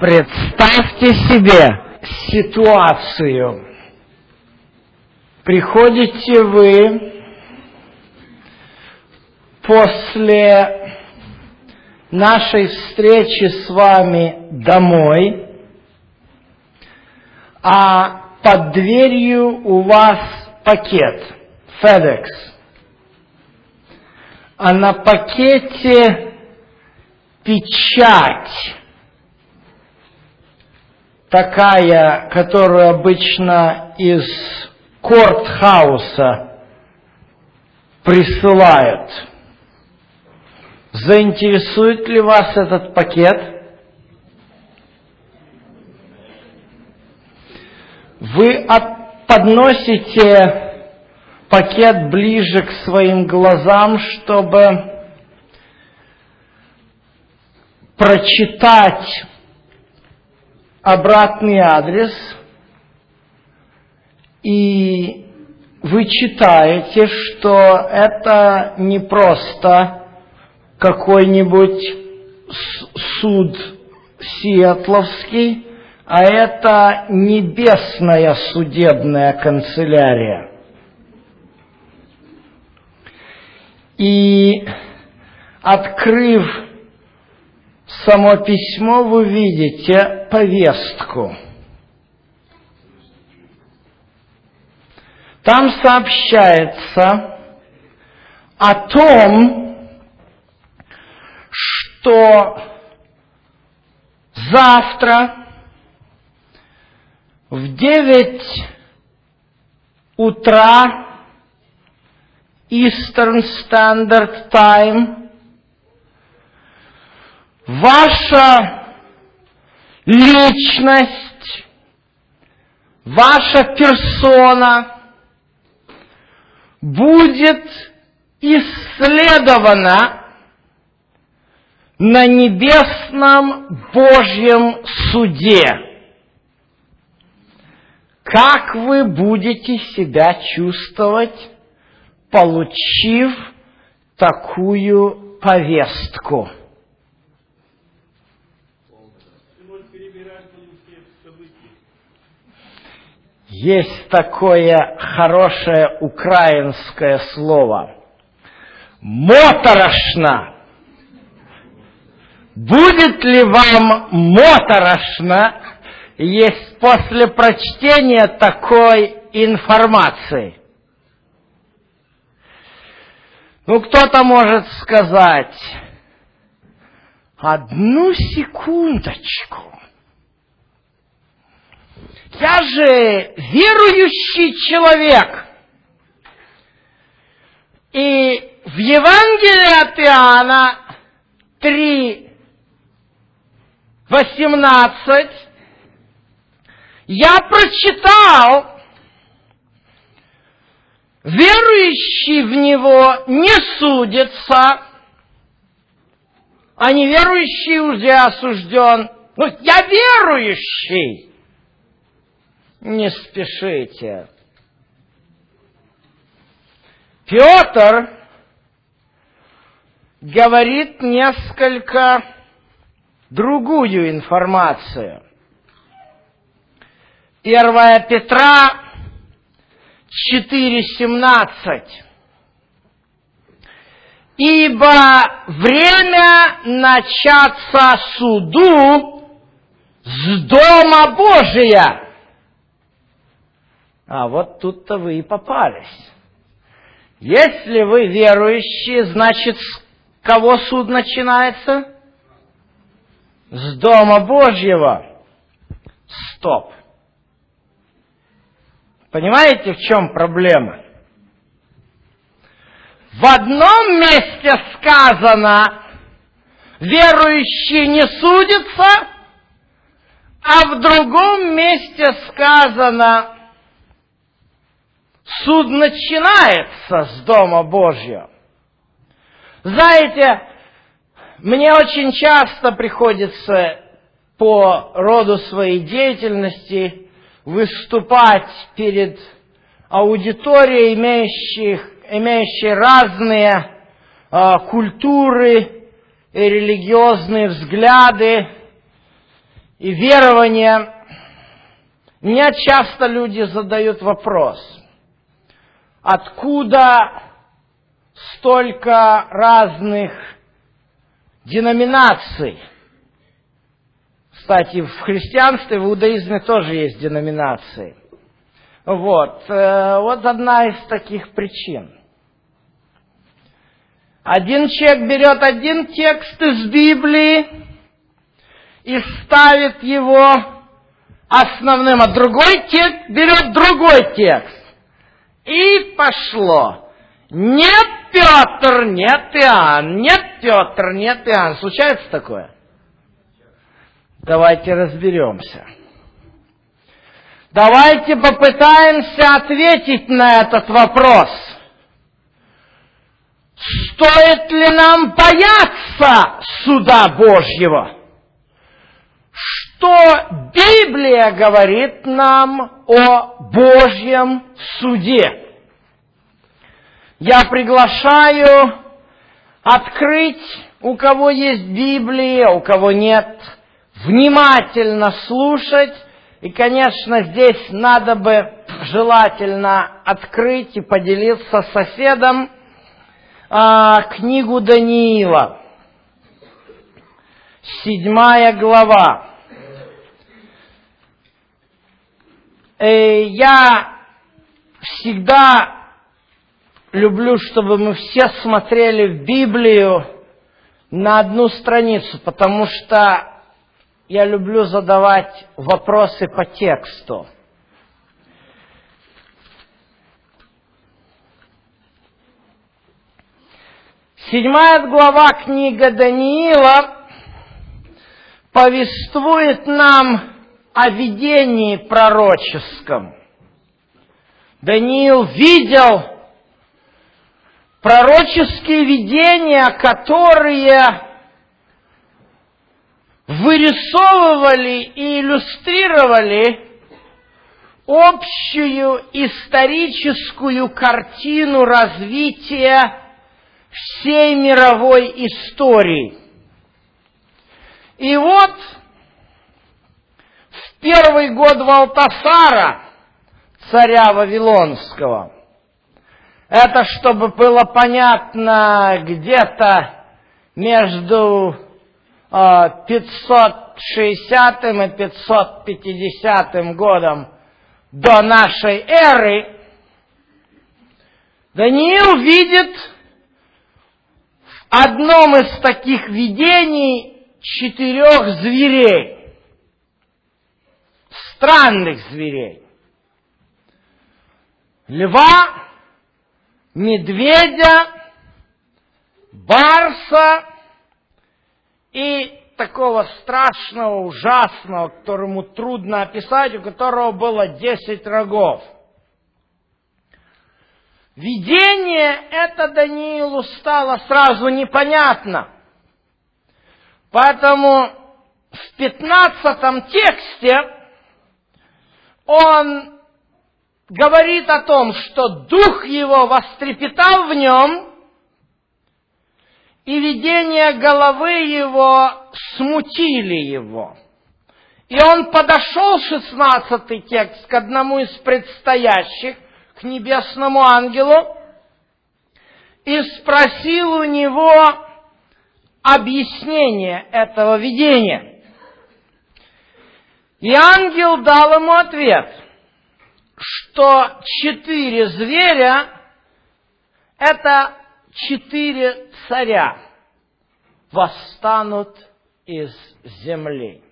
Представьте себе ситуацию. Приходите вы после нашей встречи с вами домой, а под дверью у вас пакет FedEx. А на пакете печать такая, которую обычно из кортхауса присылают. Заинтересует ли вас этот пакет? Вы подносите пакет ближе к своим глазам, чтобы прочитать обратный адрес, и вы читаете, что это не просто какой-нибудь суд Сиэтловский, а это небесная судебная канцелярия. И открыв само письмо, вы видите повестку. Там сообщается о том, что завтра в девять утра Eastern Standard Time ваша личность, ваша персона будет исследована на небесном Божьем суде. Как вы будете себя чувствовать, получив такую повестку? Есть такое хорошее украинское слово. Моторошно. Будет ли вам моторошно, есть после прочтения такой информации? Ну, кто-то может сказать, одну секундочку. Я же верующий человек. И в Евангелии от Иоанна 3, 18 я прочитал, верующий в Него не судится, а неверующий уже осужден. Ну, я верующий не спешите. Петр говорит несколько другую информацию. 1 Петра 4.17. Ибо время начаться суду с Дома Божия. А вот тут-то вы и попались. Если вы верующие, значит, с кого суд начинается? С Дома Божьего. Стоп. Понимаете, в чем проблема? В одном месте сказано, верующие не судятся, а в другом месте сказано, Суд начинается с Дома Божьего. Знаете, мне очень часто приходится по роду своей деятельности выступать перед аудиторией, имеющей разные э, культуры и религиозные взгляды. и верования, мне часто люди задают вопрос, откуда столько разных деноминаций? Кстати, в христианстве, в иудаизме тоже есть деноминации. Вот, э, вот одна из таких причин. Один человек берет один текст из Библии и ставит его основным, а другой текст берет другой текст. И пошло. Нет, Петр, нет, Иоанн, нет, Петр, нет, Иоанн. Случается такое? Давайте разберемся. Давайте попытаемся ответить на этот вопрос. Стоит ли нам бояться суда Божьего? Что Библия говорит нам о Божьем суде? Я приглашаю открыть, у кого есть Библия, у кого нет, внимательно слушать. И, конечно, здесь надо бы желательно открыть и поделиться с соседом а, книгу Даниила, седьмая глава. И э, я всегда люблю, чтобы мы все смотрели в Библию на одну страницу, потому что я люблю задавать вопросы по тексту. Седьмая глава книга Даниила повествует нам о видении пророческом. Даниил видел пророческие видения, которые вырисовывали и иллюстрировали общую историческую картину развития всей мировой истории. И вот в первый год Валтасара, царя Вавилонского, это чтобы было понятно где-то между 560 а, и 550 годом до нашей эры, Даниил видит одном из таких видений четырех зверей, странных зверей. Льва, медведя, барса и такого страшного, ужасного, которому трудно описать, у которого было десять рогов – Видение это Даниилу стало сразу непонятно. Поэтому в пятнадцатом тексте он говорит о том, что дух его вострепетал в нем, и видение головы его смутили его. И он подошел, шестнадцатый текст, к одному из предстоящих, к небесному ангелу и спросил у него объяснение этого видения. И ангел дал ему ответ, что четыре зверя – это четыре царя восстанут из земли.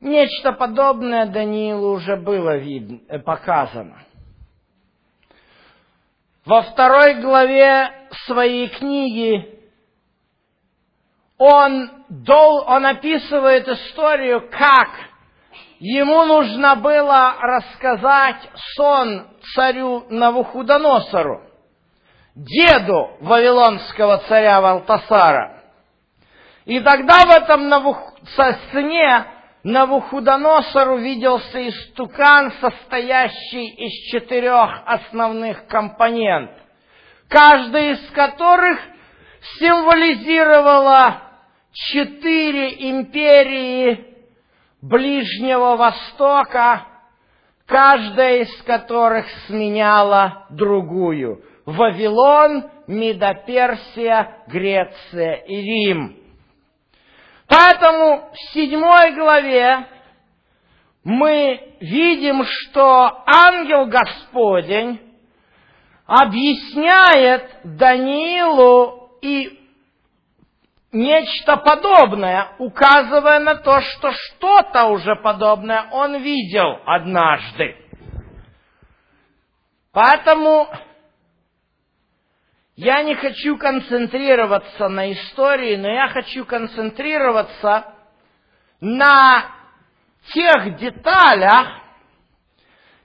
Нечто подобное Даниилу уже было видно, э, показано. Во второй главе своей книги он, дол, он описывает историю, как ему нужно было рассказать сон царю Навуходоносору, деду вавилонского царя Валтасара. И тогда в этом Навух... сне Навуходоносор увиделся истукан, состоящий из четырех основных компонентов, каждый из которых символизировала четыре империи Ближнего Востока, каждая из которых сменяла другую. Вавилон, Медоперсия, Греция и Рим. Поэтому в седьмой главе мы видим, что ангел Господень объясняет Даниилу и нечто подобное, указывая на то, что что-то уже подобное он видел однажды. Поэтому я не хочу концентрироваться на истории, но я хочу концентрироваться на тех деталях,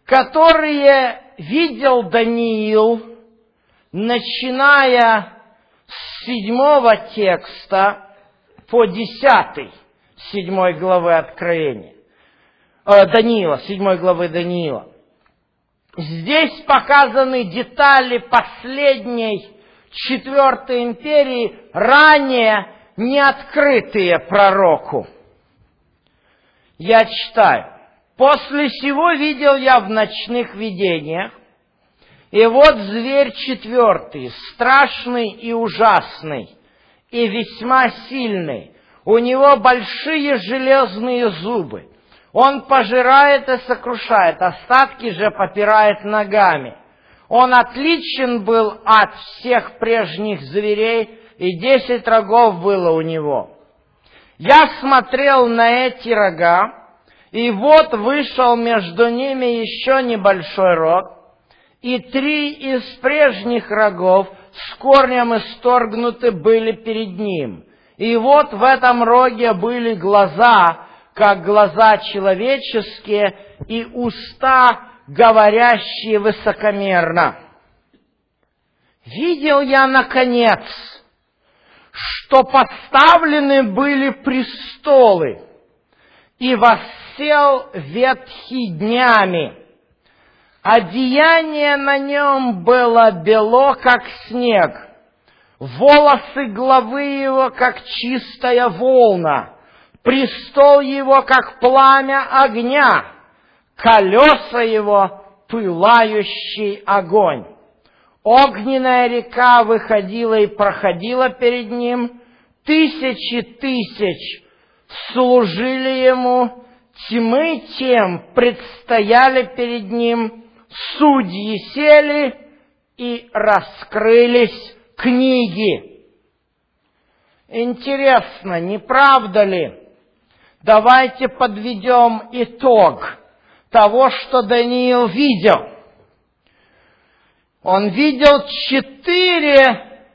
которые видел Даниил, начиная седьмого текста по десятый, седьмой главы Откровения. Э, Даниила, седьмой главы Даниила. Здесь показаны детали последней четвертой империи, ранее не открытые пророку. Я читаю. «После сего видел я в ночных видениях, и вот зверь четвертый, страшный и ужасный, и весьма сильный. У него большие железные зубы. Он пожирает и сокрушает, остатки же попирает ногами. Он отличен был от всех прежних зверей, и десять рогов было у него. Я смотрел на эти рога, и вот вышел между ними еще небольшой рог, и три из прежних рогов с корнем исторгнуты были перед ним. И вот в этом роге были глаза, как глаза человеческие, и уста, говорящие высокомерно. Видел я, наконец, что поставлены были престолы, и воссел ветхий днями, Одеяние на нем было бело, как снег, волосы главы его, как чистая волна, престол его, как пламя огня, колеса его, пылающий огонь. Огненная река выходила и проходила перед ним, тысячи тысяч служили ему, тьмы тем предстояли перед ним, судьи сели и раскрылись книги. Интересно, не правда ли? Давайте подведем итог того, что Даниил видел. Он видел четыре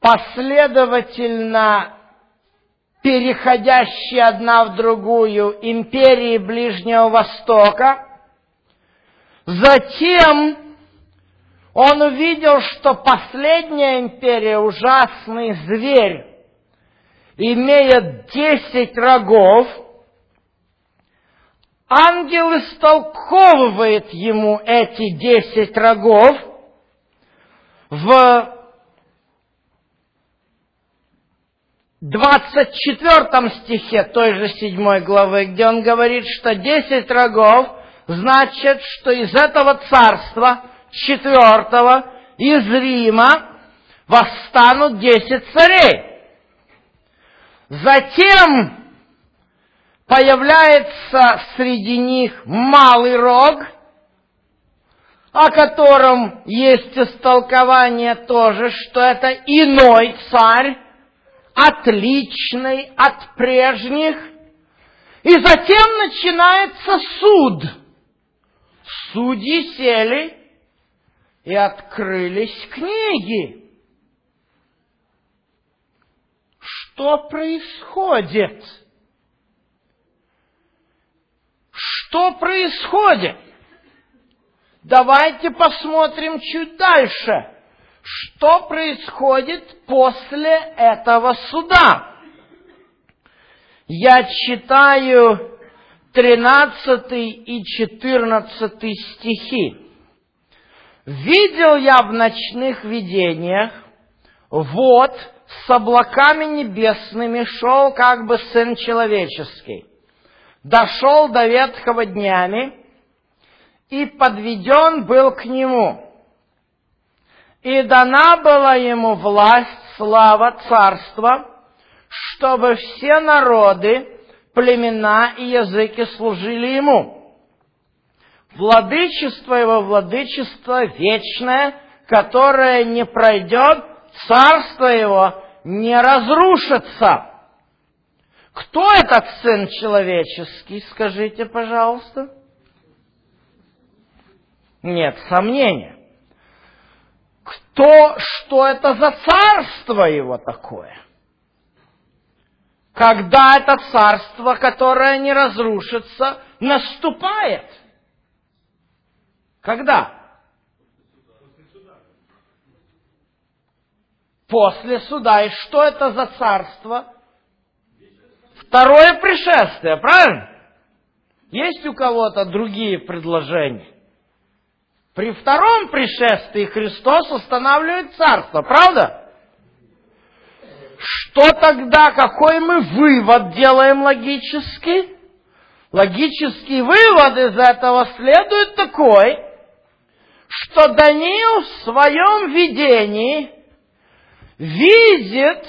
последовательно переходящие одна в другую империи Ближнего Востока, Затем он увидел, что последняя империя, ужасный зверь, имеет десять рогов, ангел истолковывает ему эти десять рогов в 24 стихе той же седьмой главы, где он говорит, что десять рогов значит, что из этого царства, четвертого, из Рима, восстанут десять царей. Затем появляется среди них малый рог, о котором есть истолкование тоже, что это иной царь, отличный от прежних. И затем начинается суд – судьи сели и открылись книги. Что происходит? Что происходит? Давайте посмотрим чуть дальше. Что происходит после этого суда? Я читаю 13 и 14 стихи. «Видел я в ночных видениях, вот с облаками небесными шел как бы Сын Человеческий. Дошел до ветхого днями и подведен был к Нему. И дана была Ему власть, слава, царство, чтобы все народы, племена и языки служили Ему. Владычество Его, владычество вечное, которое не пройдет, царство Его не разрушится. Кто этот Сын Человеческий, скажите, пожалуйста? Нет сомнения. Кто, что это за царство его такое? Когда это царство, которое не разрушится, наступает? Когда? После суда. И что это за царство? Второе пришествие, правильно? Есть у кого-то другие предложения? При втором пришествии Христос устанавливает царство, правда? Что тогда, какой мы вывод делаем логический? Логический вывод из этого следует такой, что Даниил в своем видении видит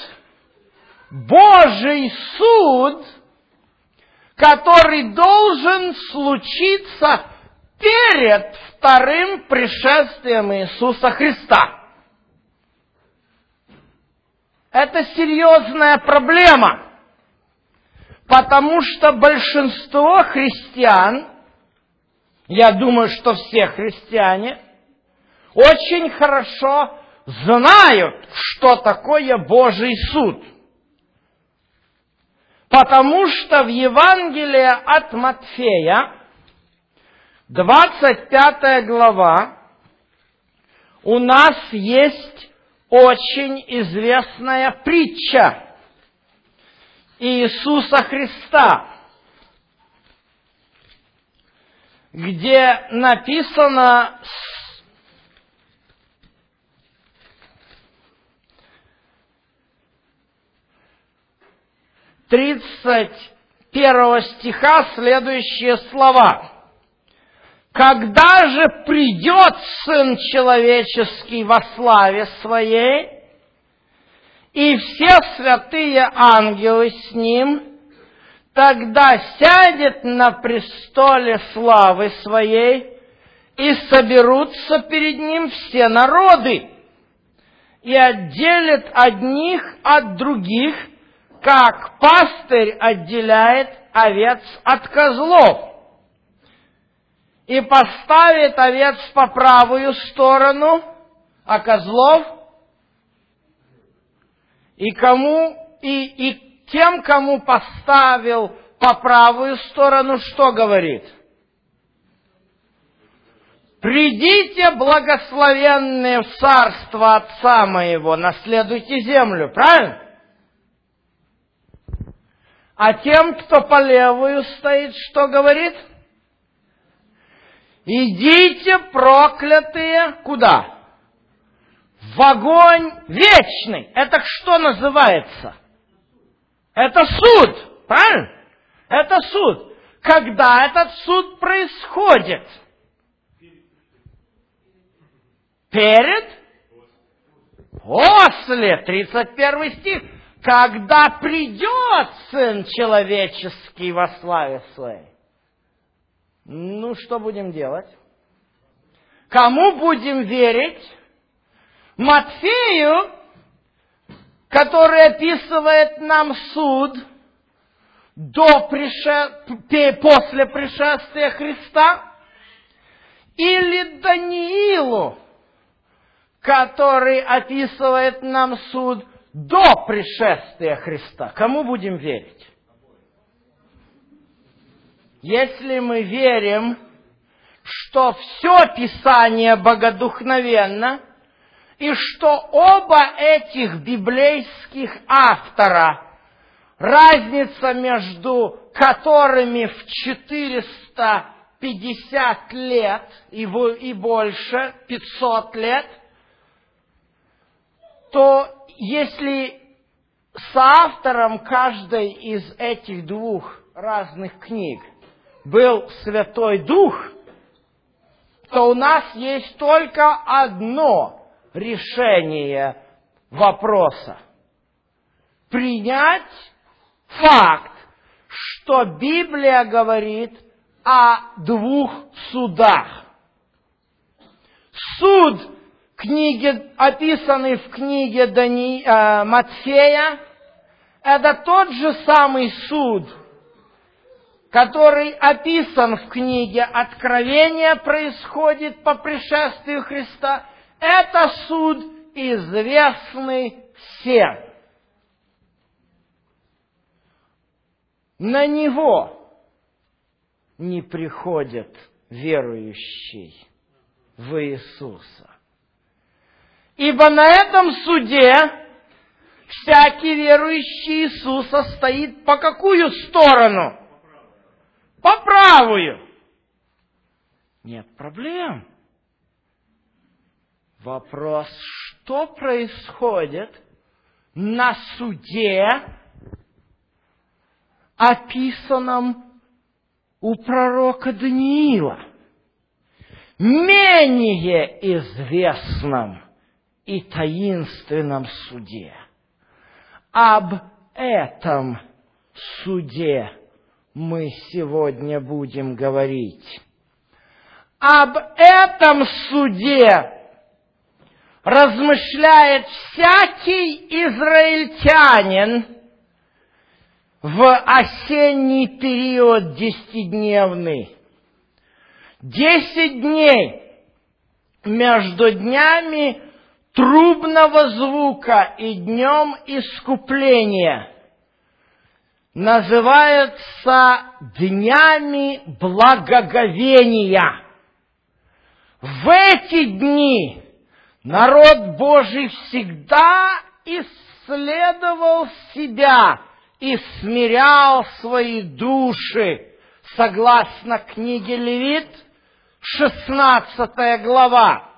Божий суд, который должен случиться перед вторым пришествием Иисуса Христа. Это серьезная проблема, потому что большинство христиан, я думаю, что все христиане, очень хорошо знают, что такое Божий суд. Потому что в Евангелии от Матфея 25 глава, у нас есть очень известная притча Иисуса Христа, где написано тридцать первого стиха следующие слова – когда же придет Сын Человеческий во славе Своей, и все святые ангелы с Ним, тогда сядет на престоле славы Своей, и соберутся перед Ним все народы, и отделит одних от других, как пастырь отделяет овец от козлов и поставит овец по правую сторону, а козлов и кому и, и тем, кому поставил по правую сторону, что говорит? Придите, благословенные в царство Отца моего, наследуйте землю, правильно? А тем, кто по левую стоит, что говорит? Идите, проклятые, куда? В огонь вечный. Это что называется? Это суд, правильно? Это суд. Когда этот суд происходит? Перед? После, 31 стих. Когда придет Сын Человеческий во славе Своей. Ну, что будем делать? Кому будем верить? Матфею, который описывает нам суд до прише... после пришествия Христа, или Даниилу, который описывает нам суд до пришествия Христа. Кому будем верить? Если мы верим, что все Писание богодухновенно, и что оба этих библейских автора, разница между которыми в 450 лет и, больше, 500 лет, то если соавтором каждой из этих двух разных книг был Святой Дух, то у нас есть только одно решение вопроса. Принять факт, что Библия говорит о двух судах. Суд, книги, описанный в книге Дани, э, Матфея, это тот же самый суд, который описан в книге Откровения, происходит по пришествию Христа. Это суд известный всем. На него не приходят верующие в Иисуса. Ибо на этом суде всякий верующий Иисуса стоит по какую сторону? По правую. Нет проблем. Вопрос, что происходит на суде описанном у пророка Даниила, менее известном и таинственном суде. Об этом суде мы сегодня будем говорить. Об этом суде размышляет всякий израильтянин – в осенний период десятидневный. Десять дней между днями трубного звука и днем искупления называются днями благоговения. В эти дни народ Божий всегда исследовал себя и смирял свои души, согласно книге Левит, 16 глава.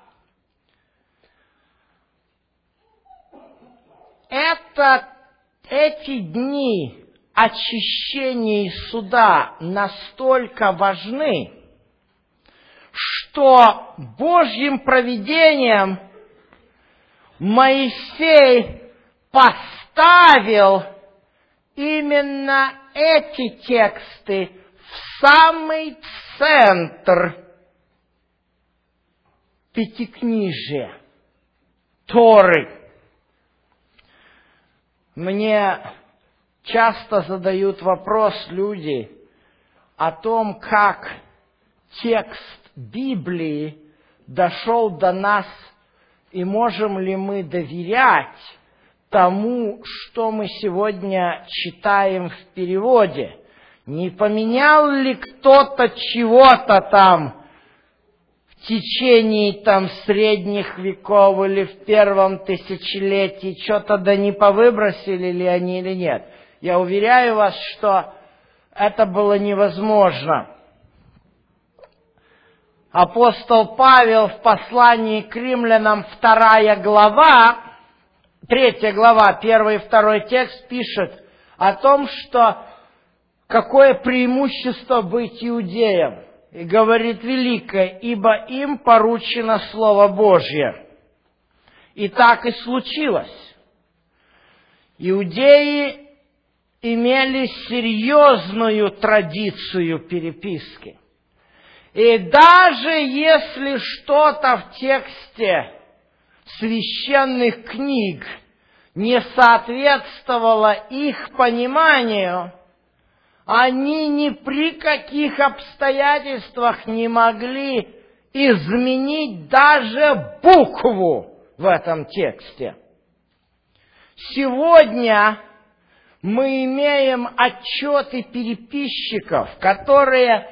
Это, эти дни очищения и суда настолько важны, что Божьим провидением Моисей поставил именно эти тексты в самый центр пятикнижия, Торы. Мне часто задают вопрос люди о том, как текст Библии дошел до нас и можем ли мы доверять тому, что мы сегодня читаем в переводе. Не поменял ли кто-то чего-то там в течение там средних веков или в первом тысячелетии, что-то да не повыбросили ли они или нет? Я уверяю вас, что это было невозможно. Апостол Павел в послании к римлянам, вторая глава, третья глава, первый и второй текст пишет о том, что какое преимущество быть иудеем. И говорит великое, ибо им поручено Слово Божье. И так и случилось. Иудеи имели серьезную традицию переписки. И даже если что-то в тексте священных книг не соответствовало их пониманию, они ни при каких обстоятельствах не могли изменить даже букву в этом тексте. Сегодня мы имеем отчеты переписчиков, которые,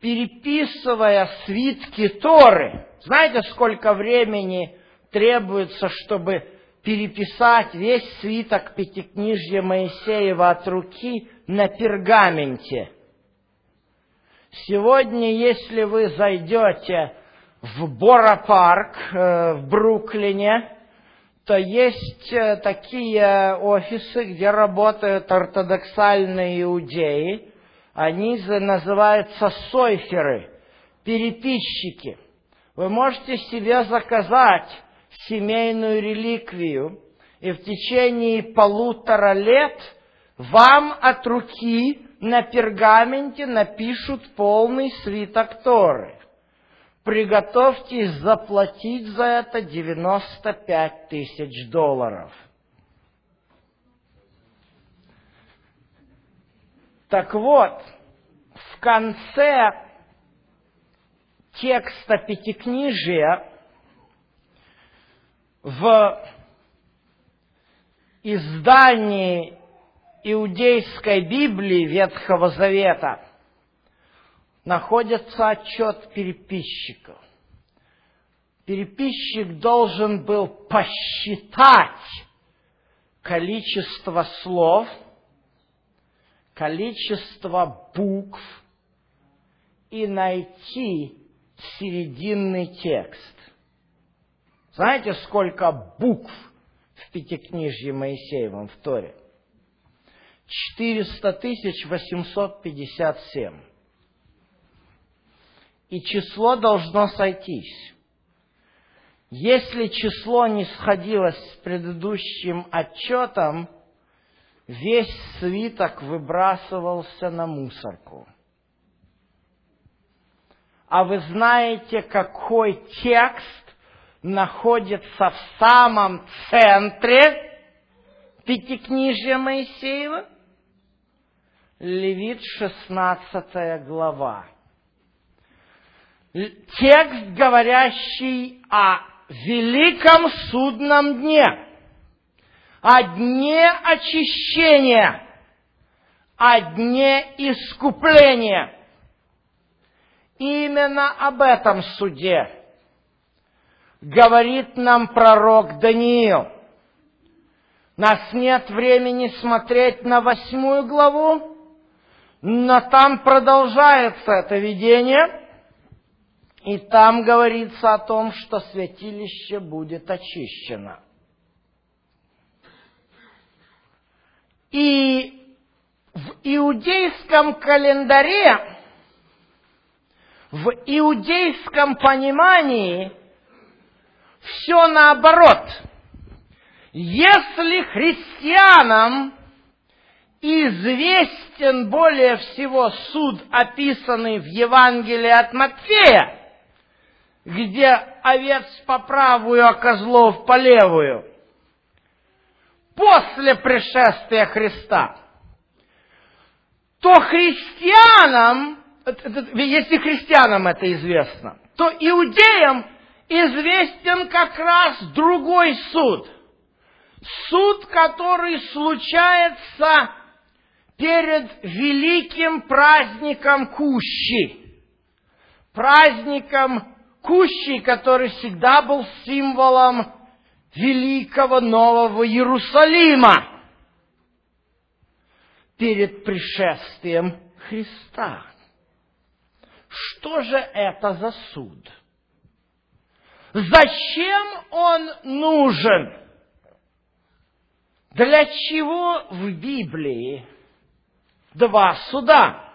переписывая свитки Торы, знаете, сколько времени требуется, чтобы переписать весь свиток Пятикнижья Моисеева от руки на пергаменте. Сегодня, если вы зайдете в Бора-парк э, в Бруклине, то есть э, такие офисы, где работают ортодоксальные иудеи. Они называются сойферы, переписчики. Вы можете себе заказать семейную реликвию, и в течение полутора лет вам от руки на пергаменте напишут полный свиток Торы приготовьтесь заплатить за это 95 тысяч долларов. Так вот, в конце текста Пятикнижия в издании иудейской Библии Ветхого Завета – находится отчет переписчиков. Переписчик должен был посчитать количество слов, количество букв и найти серединный текст. Знаете, сколько букв в Пятикнижье Моисеевом в Торе? 400 тысяч 857 и число должно сойтись. Если число не сходилось с предыдущим отчетом, весь свиток выбрасывался на мусорку. А вы знаете, какой текст находится в самом центре Пятикнижья Моисеева? Левит 16 глава текст, говорящий о великом судном дне, о дне очищения, о дне искупления. Именно об этом суде говорит нам пророк Даниил. Нас нет времени смотреть на восьмую главу, но там продолжается это видение – и там говорится о том, что святилище будет очищено. И в иудейском календаре, в иудейском понимании все наоборот. Если христианам известен более всего суд, описанный в Евангелии от Матфея, где овец по правую, а козлов по левую. После пришествия Христа. То христианам, если христианам это известно, то иудеям известен как раз другой суд. Суд, который случается перед великим праздником Кущи, праздником кущий, который всегда был символом великого нового Иерусалима перед пришествием Христа. Что же это за суд? Зачем он нужен? Для чего в Библии два суда?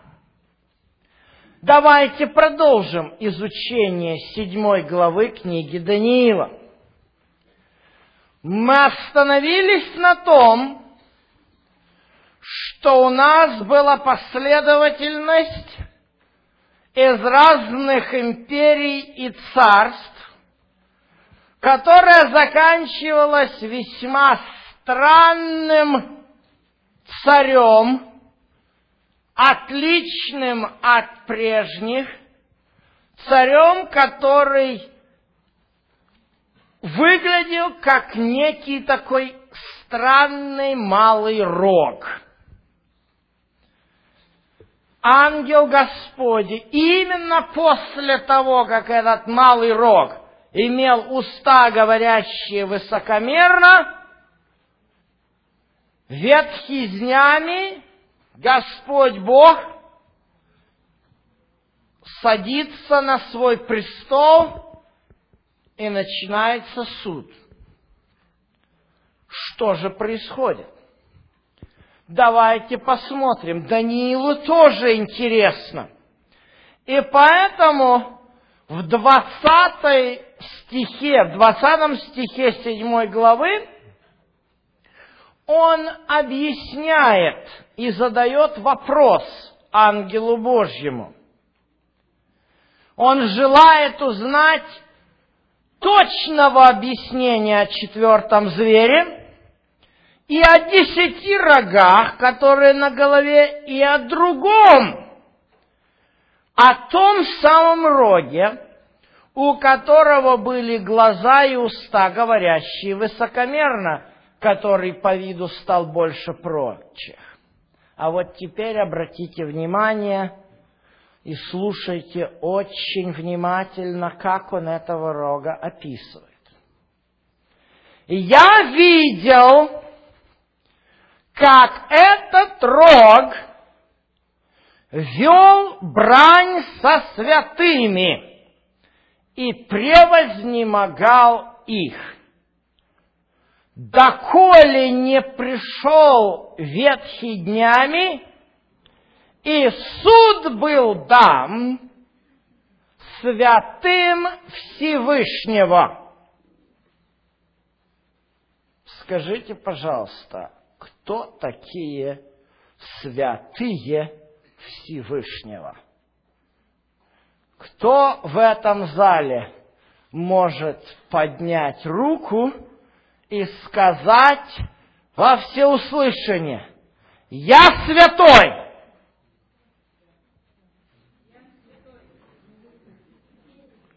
Давайте продолжим изучение седьмой главы книги Даниила. Мы остановились на том, что у нас была последовательность из разных империй и царств, которая заканчивалась весьма странным царем, отличным от прежних, царем, который выглядел как некий такой странный малый рог. Ангел Господи, именно после того, как этот малый рог имел уста, говорящие высокомерно, ветхий днями Господь Бог садится на свой престол, и начинается суд. Что же происходит? Давайте посмотрим. Даниилу тоже интересно. И поэтому в 20 стихе, в 20 стихе 7 главы он объясняет и задает вопрос ангелу Божьему. Он желает узнать точного объяснения о четвертом звере и о десяти рогах, которые на голове, и о другом, о том самом роге, у которого были глаза и уста, говорящие высокомерно, который по виду стал больше прочих. А вот теперь обратите внимание и слушайте очень внимательно, как он этого рога описывает. Я видел, как этот рог вел брань со святыми и превознемогал их. Доколе не пришел ветхий днями, и суд был дан святым Всевышнего. Скажите, пожалуйста, кто такие святые Всевышнего? Кто в этом зале может поднять руку и сказать во всеуслышание, «Я святой!»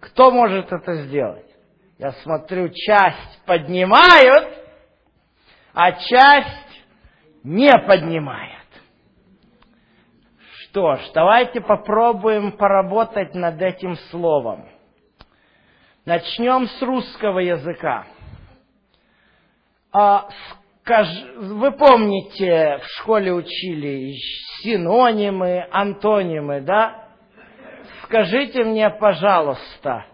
Кто может это сделать? Я смотрю, часть поднимают, а часть не поднимает. Что ж, давайте попробуем поработать над этим словом. Начнем с русского языка. А, скаж... Вы помните, в школе учили синонимы, антонимы, да? скажите мне, пожалуйста,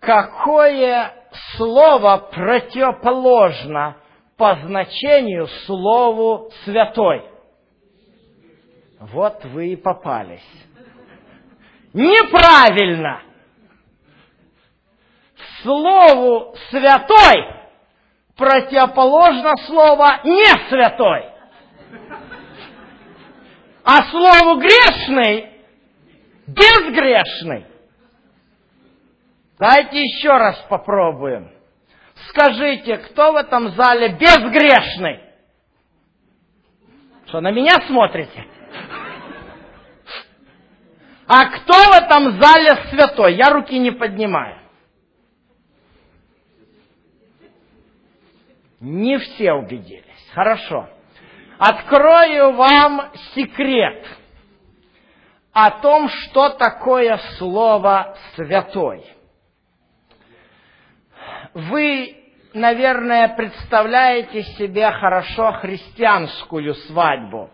какое слово противоположно по значению слову «святой»? Вот вы и попались. Неправильно! Слову «святой» противоположно слово «не святой». А слову «грешный» безгрешный. Давайте еще раз попробуем. Скажите, кто в этом зале безгрешный? Что, на меня смотрите? А кто в этом зале святой? Я руки не поднимаю. Не все убедились. Хорошо. Открою вам секрет – о том, что такое слово «святой». Вы, наверное, представляете себе хорошо христианскую свадьбу.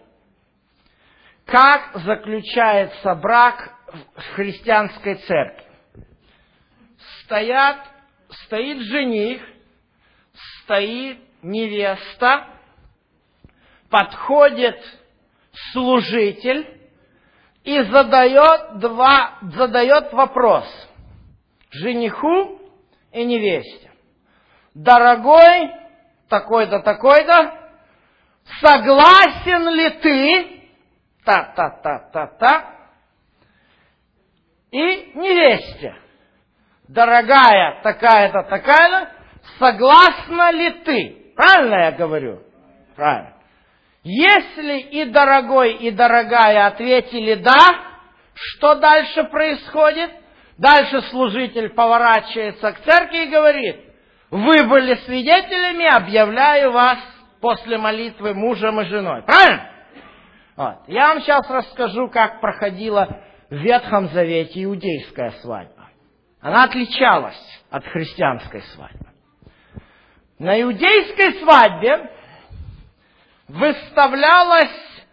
Как заключается брак в христианской церкви? Стоят, стоит жених, стоит невеста, подходит служитель, и задает, два, задает вопрос жениху и невесте. Дорогой, такой-то, такой-то, согласен ли ты, та-та-та-та-та, и невесте, дорогая, такая-то, такая-то, согласна ли ты? Правильно я говорю? Правильно. Если и дорогой, и дорогая ответили «да», что дальше происходит? Дальше служитель поворачивается к церкви и говорит, вы были свидетелями, объявляю вас после молитвы мужем и женой. Правильно? Вот. Я вам сейчас расскажу, как проходила в Ветхом Завете иудейская свадьба. Она отличалась от христианской свадьбы. На иудейской свадьбе выставлялась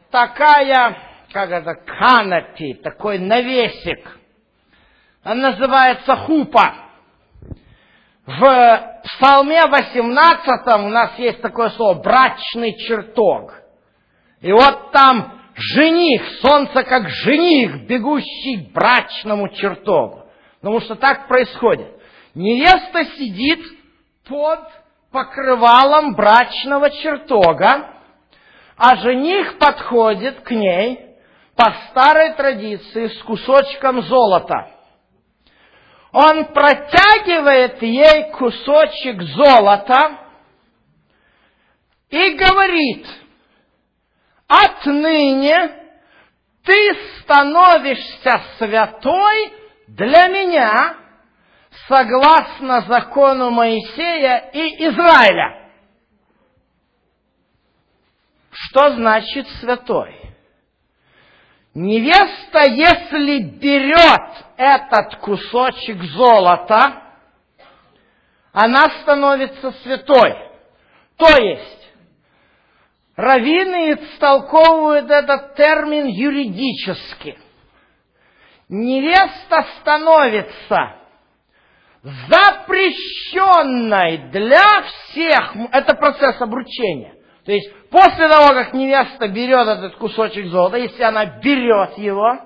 такая, как это, канопи, такой навесик. Он называется хупа. В Псалме 18 у нас есть такое слово «брачный чертог». И вот там жених, солнце как жених, бегущий к брачному чертогу. Потому что так происходит. Невеста сидит под покрывалом брачного чертога, а жених подходит к ней по старой традиции с кусочком золота. Он протягивает ей кусочек золота и говорит, отныне ты становишься святой для меня, согласно закону Моисея и Израиля. Что значит святой? Невеста, если берет этот кусочек золота, она становится святой. То есть, раввины истолковывают этот термин юридически. Невеста становится запрещенной для всех. Это процесс обручения. То есть после того, как невеста берет этот кусочек золота, если она берет его,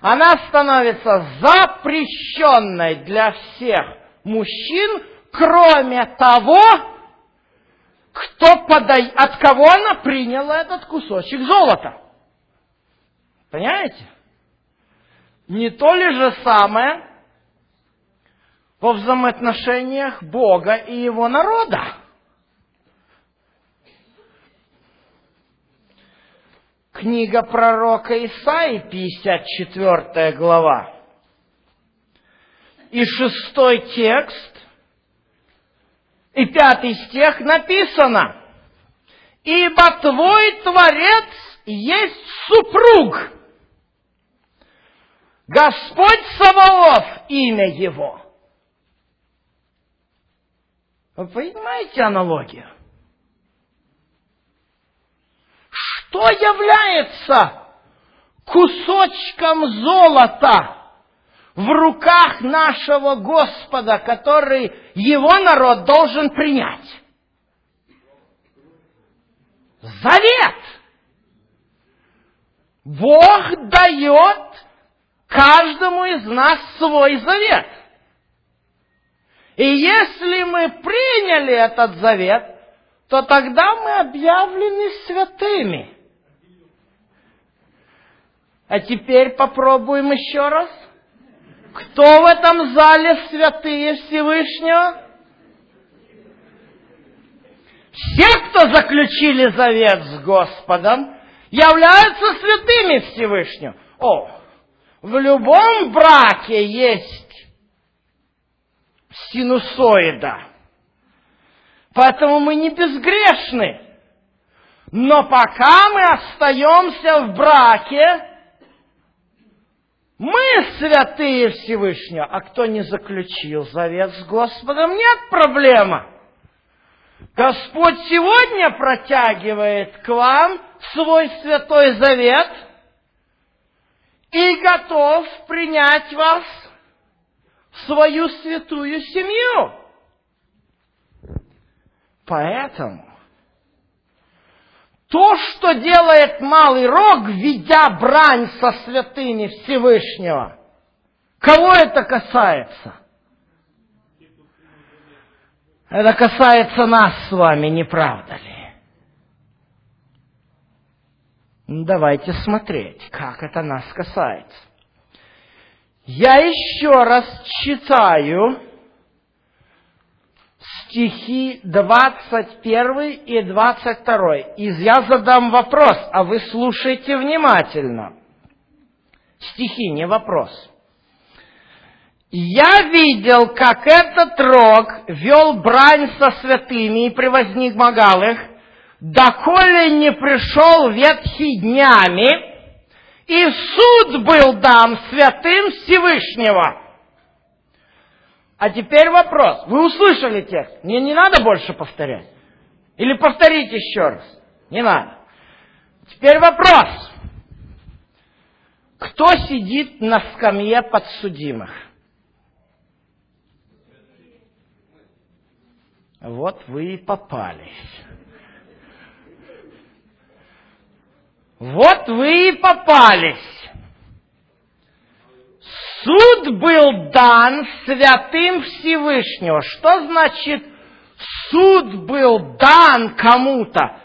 она становится запрещенной для всех мужчин, кроме того, кто подай, от кого она приняла этот кусочек золота. Понимаете? Не то ли же самое во взаимоотношениях Бога и Его народа? Книга пророка Исаи, 54 глава. И шестой текст, и пятый стих написано. Ибо твой Творец есть супруг. Господь Саваоф имя его. Вы понимаете аналогию? что является кусочком золота в руках нашего Господа, который его народ должен принять? Завет. Бог дает каждому из нас свой завет. И если мы приняли этот завет, то тогда мы объявлены святыми. А теперь попробуем еще раз. Кто в этом зале святые Всевышнего? Все, кто заключили завет с Господом, являются святыми Всевышнего. О, в любом браке есть синусоида. Поэтому мы не безгрешны. Но пока мы остаемся в браке, мы святые Всевышнего, а кто не заключил завет с Господом, нет проблемы. Господь сегодня протягивает к вам свой святой завет и готов принять вас свою святую семью. Поэтому то, что делает малый рог, ведя брань со святыми Всевышнего, кого это касается? Это касается нас с вами, не правда ли? Давайте смотреть, как это нас касается. Я еще раз читаю стихи 21 и 22. И я задам вопрос, а вы слушайте внимательно. Стихи, не вопрос. Я видел, как этот рог вел брань со святыми и превознемогал их, доколе не пришел ветхий днями, и суд был дан святым Всевышнего. А теперь вопрос. Вы услышали текст. Мне не надо больше повторять. Или повторить еще раз. Не надо. Теперь вопрос. Кто сидит на скамье подсудимых? Вот вы и попались. Вот вы и попались. Суд был дан святым Всевышнего. Что значит суд был дан кому-то?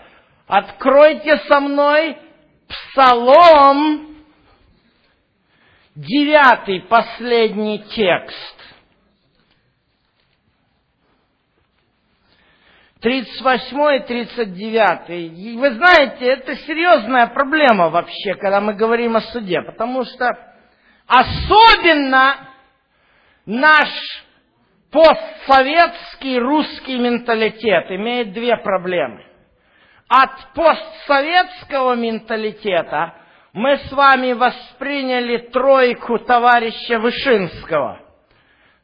Откройте со мной Псалом, девятый, последний текст. 38 и 39. Вы знаете, это серьезная проблема вообще, когда мы говорим о суде, потому что особенно наш постсоветский русский менталитет имеет две проблемы. От постсоветского менталитета мы с вами восприняли тройку товарища Вышинского –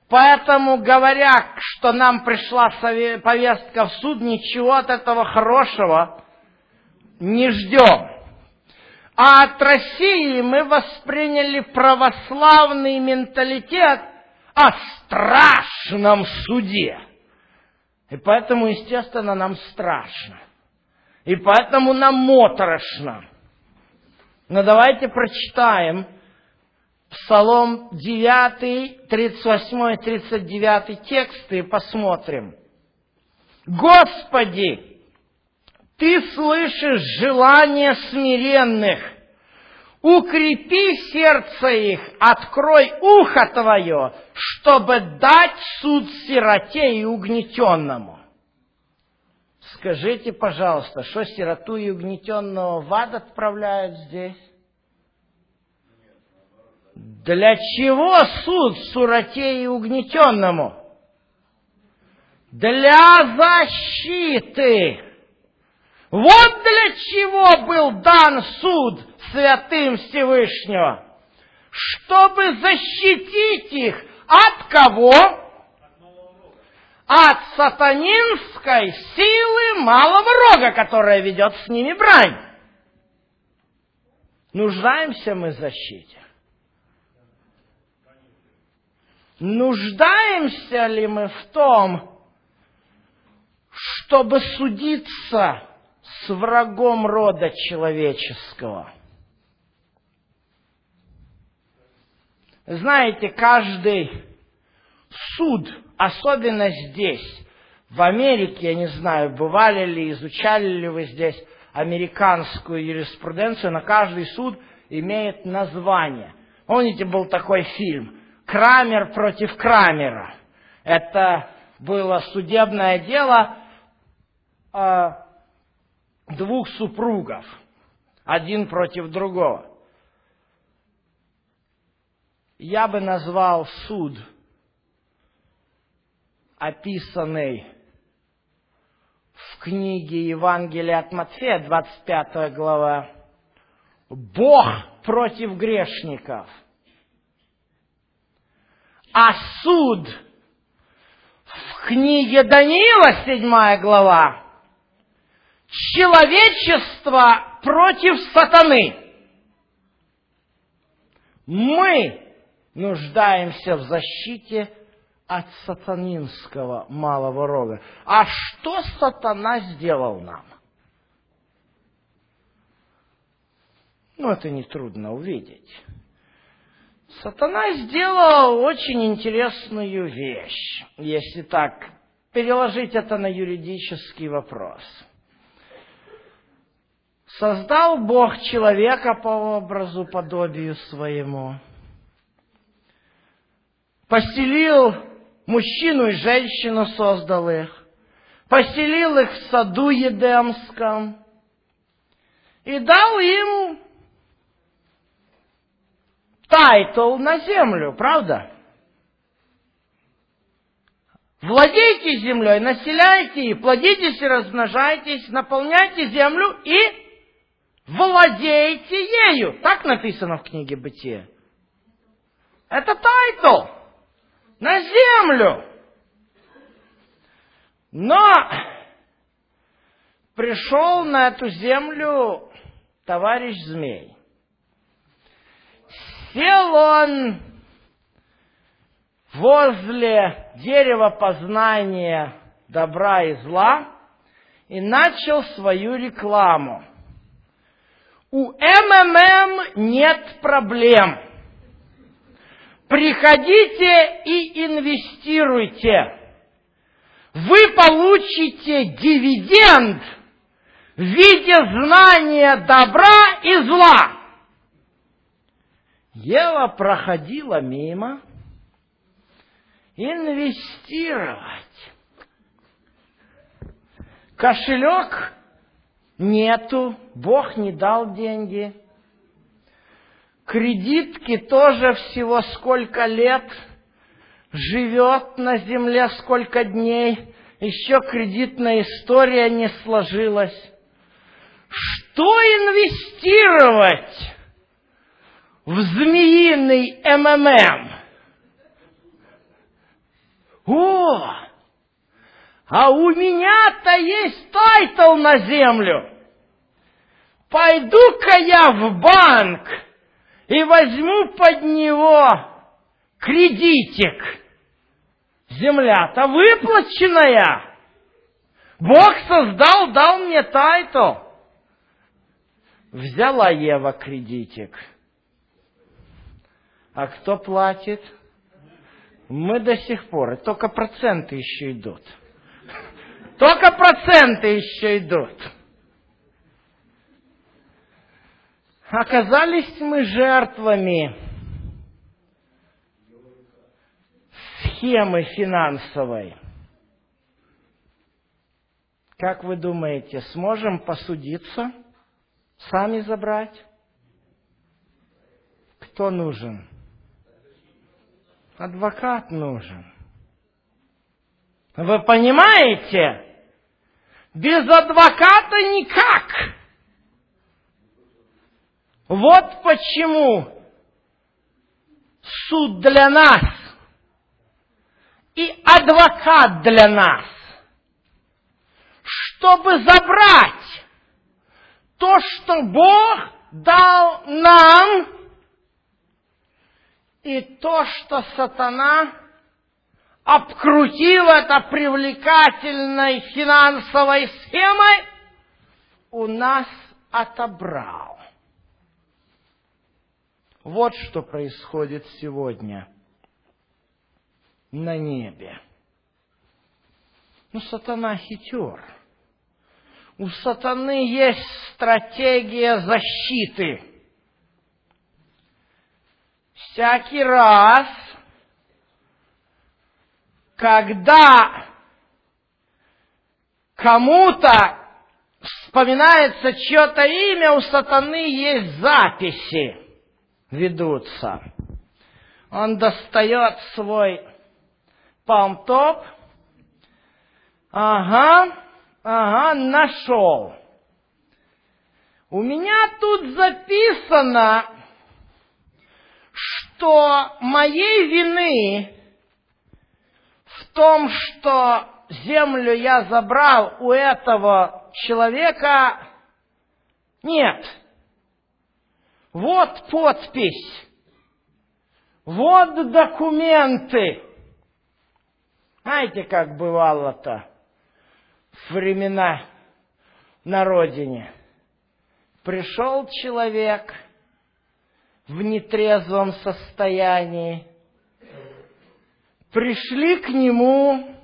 Поэтому, говоря, что нам пришла повестка в суд, ничего от этого хорошего не ждем. А от России мы восприняли православный менталитет о страшном суде. И поэтому, естественно, нам страшно. И поэтому нам моторошно. Но давайте прочитаем Псалом 9, 38, 39 тексты посмотрим. Господи, Ты слышишь желания смиренных, укрепи сердце их, открой ухо Твое, чтобы дать суд сироте и угнетенному. Скажите, пожалуйста, что сироту и угнетенного в ад отправляют здесь? Для чего суд суроте и угнетенному? Для защиты. Вот для чего был дан суд святым Всевышнего. Чтобы защитить их от кого? От сатанинской силы малого рога, которая ведет с ними брань. Нуждаемся мы в защите. Нуждаемся ли мы в том, чтобы судиться с врагом рода человеческого? Знаете, каждый суд, особенно здесь, в Америке, я не знаю, бывали ли, изучали ли вы здесь американскую юриспруденцию, на каждый суд имеет название. Помните, был такой фильм Крамер против Крамера. Это было судебное дело э, двух супругов, один против другого. Я бы назвал суд, описанный в книге Евангелия от Матфея, 25 глава, Бог против грешников – а суд в книге Даниила, седьмая глава, человечество против сатаны. Мы нуждаемся в защите от сатанинского малого рога. А что сатана сделал нам? Ну, это нетрудно увидеть. Сатана сделал очень интересную вещь, если так переложить это на юридический вопрос. Создал Бог человека по образу, подобию своему. Поселил мужчину и женщину, создал их. Поселил их в саду Едемском. И дал им title на землю, правда? Владейте землей, населяйте и плодитесь и размножайтесь, наполняйте землю и владейте ею. Так написано в книге Бытия. Это title на землю. Но пришел на эту землю товарищ змей. Сел он возле дерева познания добра и зла и начал свою рекламу. У МММ нет проблем. Приходите и инвестируйте. Вы получите дивиденд в виде знания добра и зла. Ева проходила мимо. Инвестировать. Кошелек нету, Бог не дал деньги. Кредитки тоже всего сколько лет живет на земле, сколько дней. Еще кредитная история не сложилась. Что инвестировать в змеиный МММ? О, а у меня-то есть title на землю. Пойду-ка я в банк и возьму под него кредитик. Земля-то выплаченная. Бог создал, дал мне title. Взяла Ева кредитик. А кто платит? Мы до сих пор. Только проценты еще идут. Только проценты еще идут. Оказались мы жертвами схемы финансовой. Как вы думаете, сможем посудиться? Сами забрать? Кто нужен? Адвокат нужен. Вы понимаете? Без адвоката никак. Вот почему суд для нас и адвокат для нас, чтобы забрать то, что Бог дал нам, и то, что сатана обкрутил это привлекательной финансовой схемой, у нас отобрал. Вот что происходит сегодня на небе. Ну, сатана хитер. У сатаны есть стратегия защиты. Всякий раз, когда кому-то вспоминается чье-то имя, у сатаны есть записи ведутся. Он достает свой палмтоп. Ага, ага, нашел. У меня тут записано, что моей вины в том, что землю я забрал у этого человека, нет. Вот подпись. Вот документы. Знаете, как бывало-то в времена на родине? Пришел человек в нетрезвом состоянии, пришли к нему,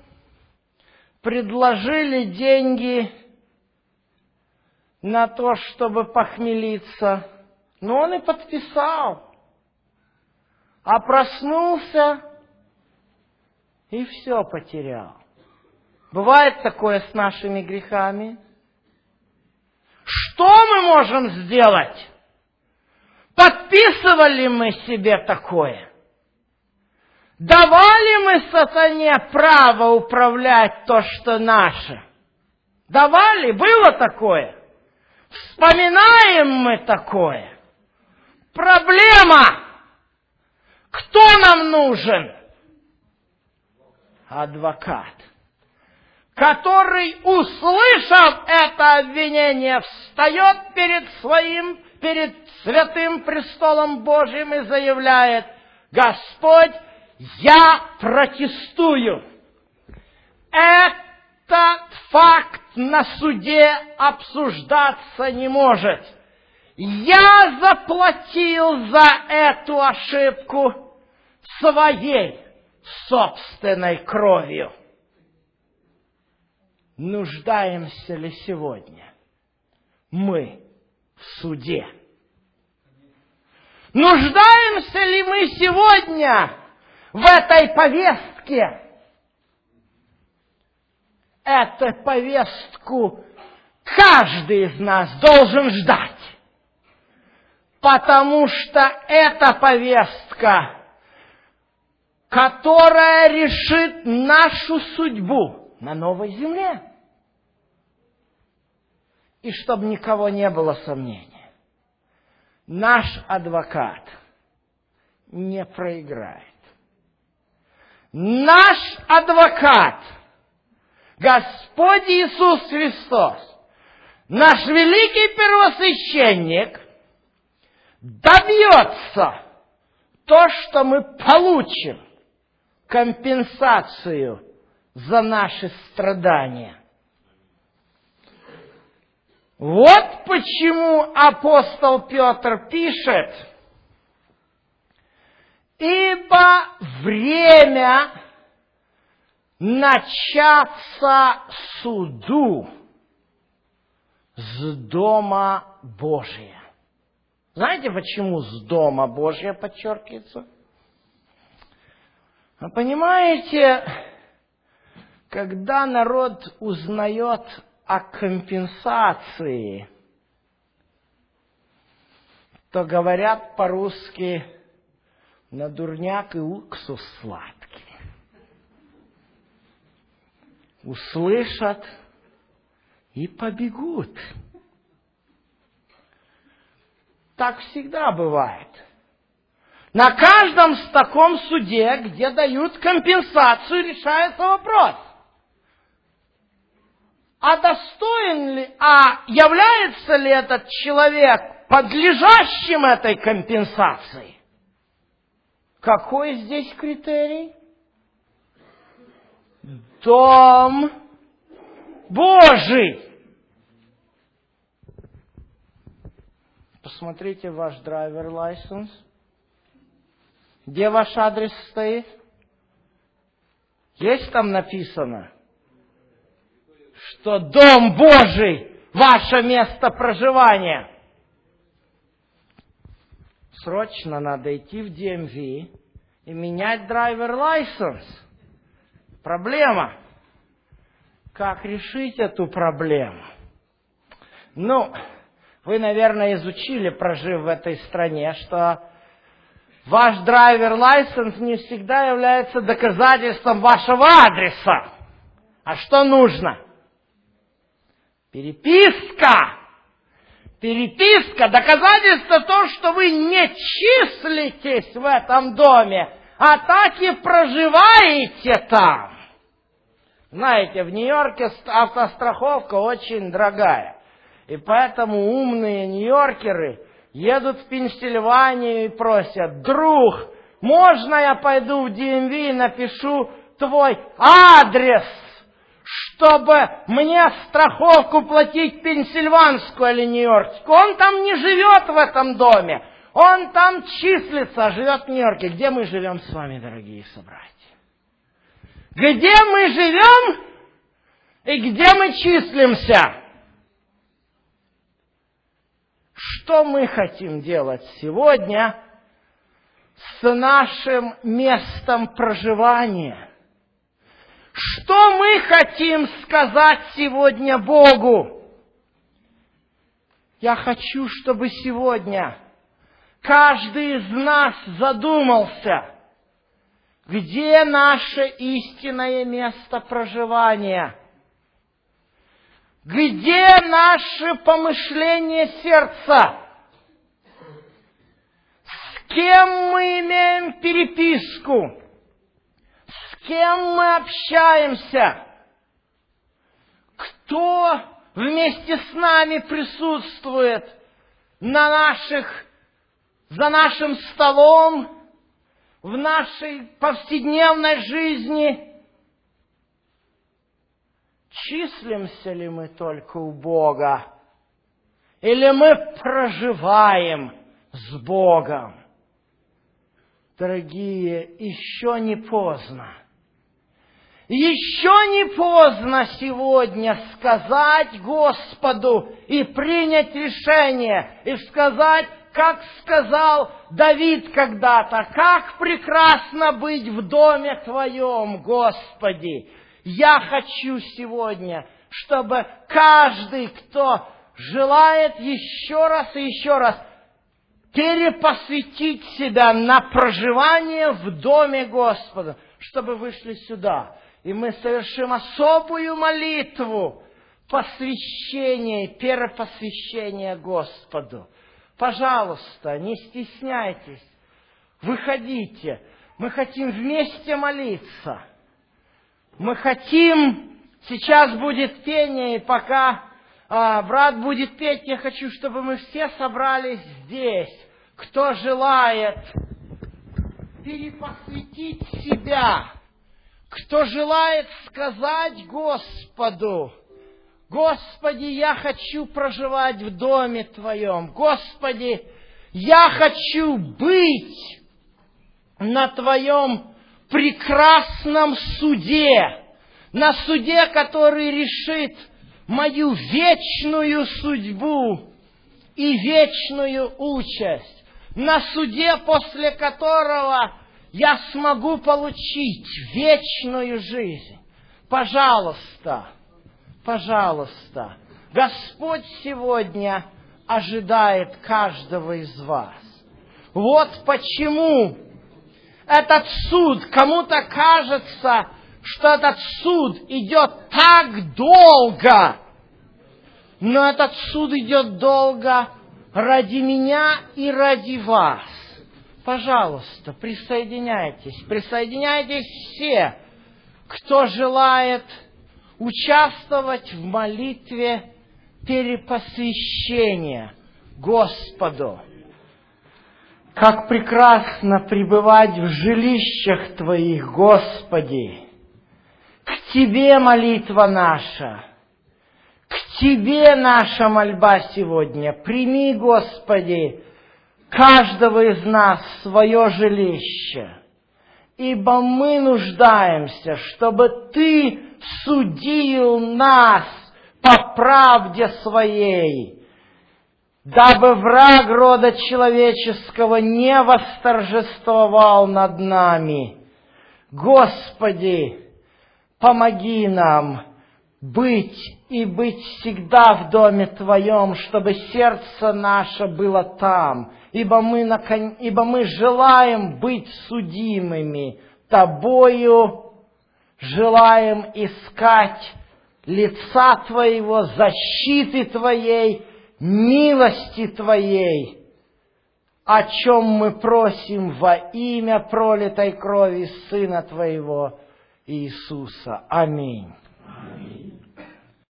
предложили деньги на то, чтобы похмелиться – но он и подписал. А проснулся и все потерял. Бывает такое с нашими грехами. Что мы можем сделать? Подписывали мы себе такое? Давали мы сатане право управлять то, что наше? Давали? Было такое? Вспоминаем мы такое? Проблема! Кто нам нужен? Адвокат, который, услышав это обвинение, встает перед своим, перед святым престолом Божьим и заявляет, Господь, я протестую. этот факт на суде обсуждаться не может. Я заплатил за эту ошибку своей собственной кровью. Нуждаемся ли сегодня мы суде? Нуждаемся ли мы сегодня в этой повестке? Эту повестку каждый из нас должен ждать. Потому что эта повестка, которая решит нашу судьбу на новой земле. И чтобы никого не было сомнений наш адвокат не проиграет. Наш адвокат, Господь Иисус Христос, наш великий первосвященник, добьется то, что мы получим компенсацию за наши страдания – вот почему апостол Петр пишет, ибо время начаться суду с дома Божия. Знаете, почему с дома Божия подчеркивается? Понимаете, когда народ узнает о компенсации, то говорят по-русски на дурняк и уксус сладкий. Услышат и побегут. Так всегда бывает. На каждом таком суде, где дают компенсацию, решается вопрос а достоин ли, а является ли этот человек подлежащим этой компенсации? Какой здесь критерий? Дом Божий. Посмотрите ваш драйвер лайсенс. Где ваш адрес стоит? Есть там написано? Что Дом Божий – ваше место проживания. Срочно надо идти в DMV и менять драйвер лайсенс. Проблема. Как решить эту проблему? Ну, вы, наверное, изучили, прожив в этой стране, что ваш драйвер лайсенс не всегда является доказательством вашего адреса. А что нужно? Переписка. Переписка, доказательство то, что вы не числитесь в этом доме, а так и проживаете там. Знаете, в Нью-Йорке автостраховка очень дорогая. И поэтому умные нью-йоркеры едут в Пенсильванию и просят, друг, можно я пойду в DMV и напишу твой адрес чтобы мне страховку платить пенсильванскую или нью-йоркскую. Он там не живет в этом доме. Он там числится, живет в Нью-Йорке. Где мы живем с вами, дорогие собратья? Где мы живем и где мы числимся? Что мы хотим делать сегодня с нашим местом проживания? Что мы хотим сказать сегодня Богу? Я хочу, чтобы сегодня каждый из нас задумался, где наше истинное место проживания, где наше помышление сердца, с кем мы имеем переписку, кем мы общаемся, кто вместе с нами присутствует на наших, за нашим столом, в нашей повседневной жизни, числимся ли мы только у Бога, или мы проживаем с Богом. Дорогие, еще не поздно. Еще не поздно сегодня сказать Господу и принять решение, и сказать, как сказал Давид когда-то, как прекрасно быть в доме Твоем, Господи. Я хочу сегодня, чтобы каждый, кто желает еще раз и еще раз перепосвятить себя на проживание в доме Господа, чтобы вышли сюда. И мы совершим особую молитву посвящения, перепосвящения Господу. Пожалуйста, не стесняйтесь, выходите. Мы хотим вместе молиться. Мы хотим, сейчас будет пение, и пока а, брат будет петь, я хочу, чтобы мы все собрались здесь. Кто желает перепосвятить себя, кто желает сказать Господу, Господи, я хочу проживать в доме Твоем. Господи, я хочу быть на Твоем прекрасном суде, на суде, который решит мою вечную судьбу и вечную участь, на суде, после которого я смогу получить вечную жизнь. Пожалуйста, пожалуйста, Господь сегодня ожидает каждого из вас. Вот почему этот суд, кому-то кажется, что этот суд идет так долго, но этот суд идет долго ради меня и ради вас. Пожалуйста, присоединяйтесь, присоединяйтесь все, кто желает участвовать в молитве перепосвящения Господу. Как прекрасно пребывать в жилищах Твоих, Господи! К Тебе молитва наша, к Тебе наша мольба сегодня. Прими, Господи, каждого из нас свое жилище, ибо мы нуждаемся, чтобы Ты судил нас по правде своей, дабы враг рода человеческого не восторжествовал над нами. Господи, помоги нам быть и быть всегда в доме Твоем, чтобы сердце наше было там, ибо мы, ибо мы желаем быть судимыми Тобою, желаем искать лица Твоего, защиты Твоей, милости Твоей, о чем мы просим во имя пролитой крови Сына Твоего, Иисуса. Аминь.